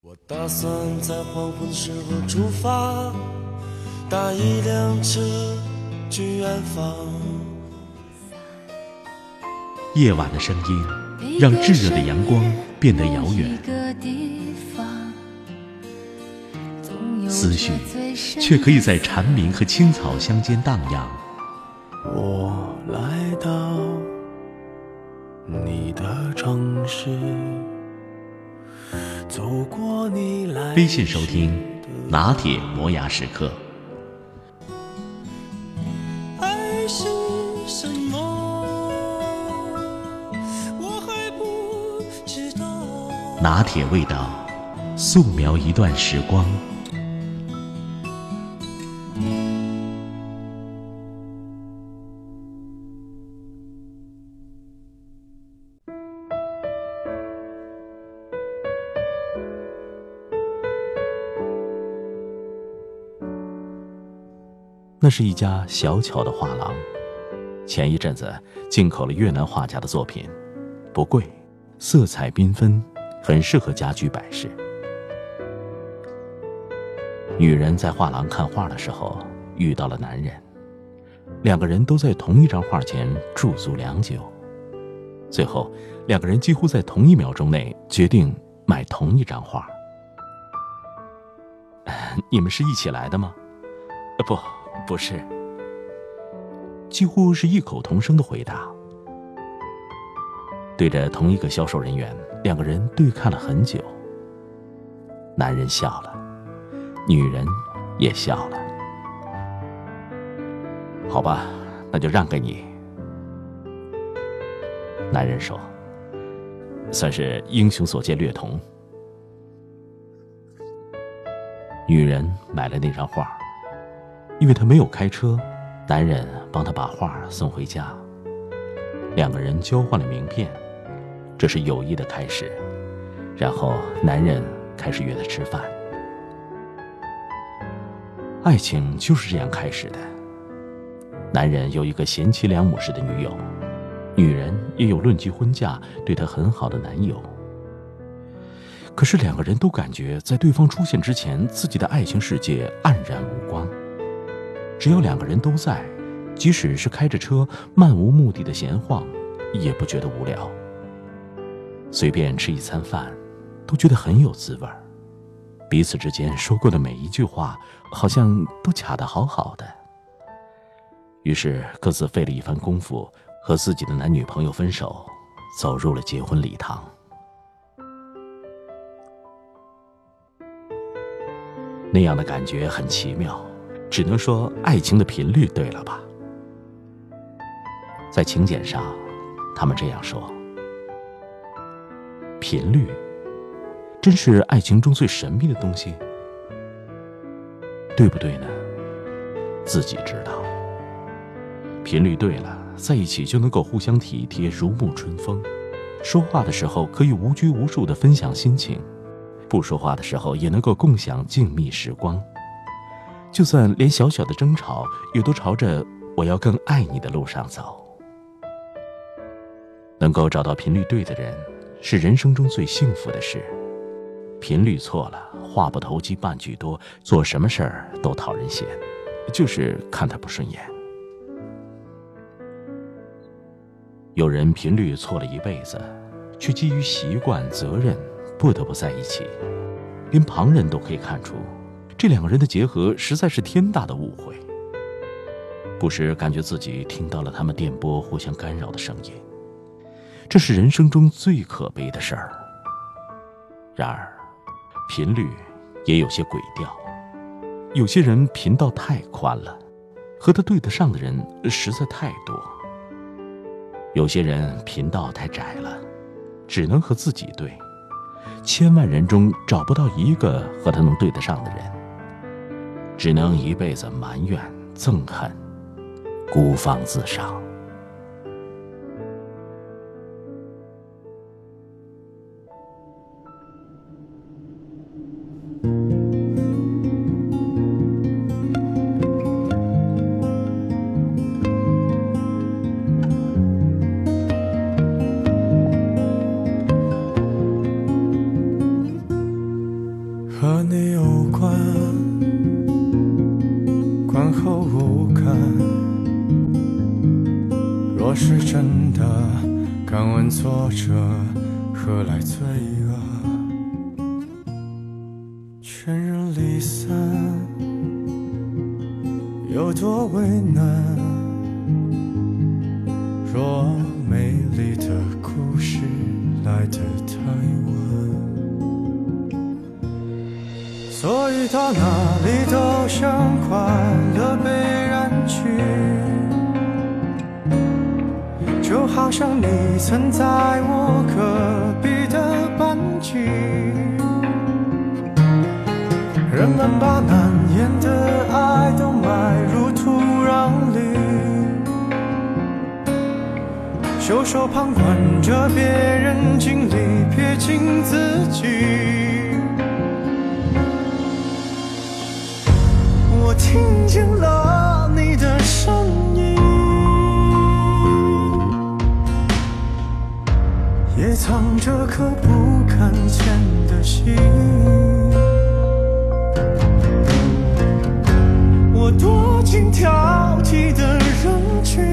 我打算在黄昏时候出发，搭一辆车去远方。夜晚的声音让炙热的阳光变得遥远，思绪却可以在蝉鸣和青草乡间荡漾。微信收听拿铁磨牙时刻。爱是什么？我还不知道。拿铁味道，素描一段时光。那是一家小巧的画廊，前一阵子进口了越南画家的作品，不贵，色彩缤纷，很适合家居摆饰。女人在画廊看画的时候遇到了男人，两个人都在同一张画前驻足良久，最后两个人几乎在同一秒钟内决定买同一张画。你们是一起来的吗？呃，不。不是，几乎是异口同声的回答。对着同一个销售人员，两个人对看了很久。男人笑了，女人也笑了。好吧，那就让给你。男人说：“算是英雄所见略同。”女人买了那张画。因为他没有开车，男人帮他把画送回家。两个人交换了名片，这是友谊的开始。然后男人开始约她吃饭。爱情就是这样开始的。男人有一个贤妻良母式的女友，女人也有论及婚嫁对她很好的男友。可是两个人都感觉在对方出现之前，自己的爱情世界黯然无光。只要两个人都在，即使是开着车漫无目的的闲晃，也不觉得无聊。随便吃一餐饭，都觉得很有滋味儿。彼此之间说过的每一句话，好像都卡得好好的。于是各自费了一番功夫，和自己的男女朋友分手，走入了结婚礼堂。那样的感觉很奇妙。只能说爱情的频率对了吧？在请柬上，他们这样说：“频率，真是爱情中最神秘的东西，对不对呢？自己知道。频率对了，在一起就能够互相体贴，如沐春风；说话的时候可以无拘无束的分享心情，不说话的时候也能够共享静谧时光。”就算连小小的争吵，也都朝着我要更爱你的路上走。能够找到频率对的人，是人生中最幸福的事。频率错了，话不投机半句多，做什么事儿都讨人嫌，就是看他不顺眼。有人频率错了一辈子，却基于习惯、责任，不得不在一起，连旁人都可以看出。这两个人的结合实在是天大的误会。不时感觉自己听到了他们电波互相干扰的声音，这是人生中最可悲的事儿。然而，频率也有些轨调。有些人频道太宽了，和他对得上的人实在太多；有些人频道太窄了，只能和自己对，千万人中找不到一个和他能对得上的人。只能一辈子埋怨憎恨孤芳自赏。和你有关。后无感。若是真的，敢问作者何来罪恶？全人离散，有多为难？若美丽的故事来得太晚，所以到哪里都像像你曾在我隔壁的班级。人们把难言的爱都埋入土壤里。袖手旁观着别人经历，撇清自己。我听见了你的声音藏着颗不敢见的心。我躲进挑剔的人群。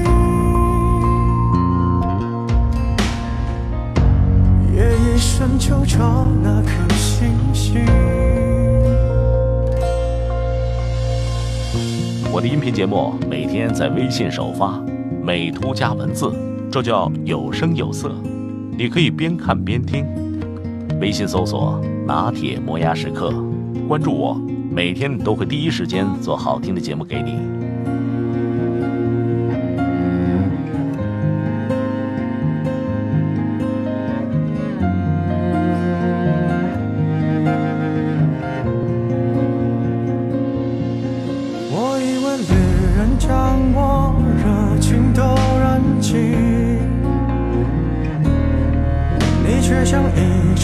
夜夜深就找那颗星星。我的音频节目每天在微信首发，美图加文字，这叫有声有色。你可以边看边听。微信搜索“拿铁磨牙时刻”，关注我，每天都会第一时间做好听的节目给你。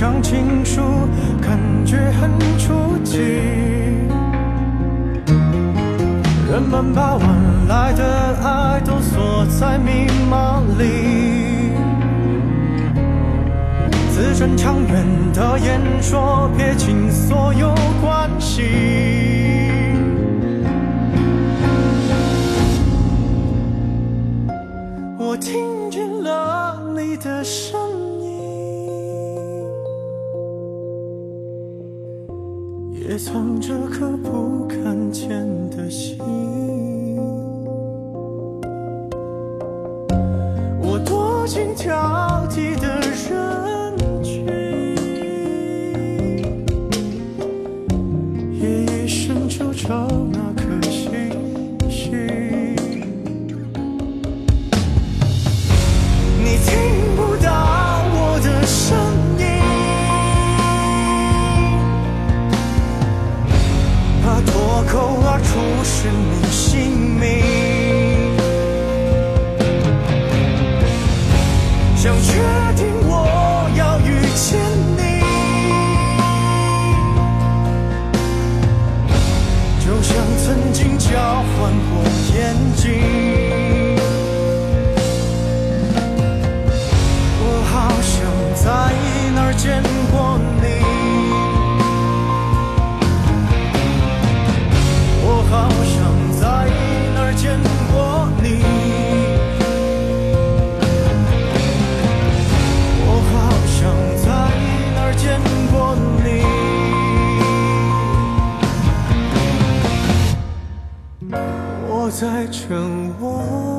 张情书，感觉很出奇。人们把晚来的爱都锁在密码里，字正腔圆的演说，撇清所有关系。我听见了你的声音也藏着颗不敢见的心。我多心跳不是你姓名。在沉默。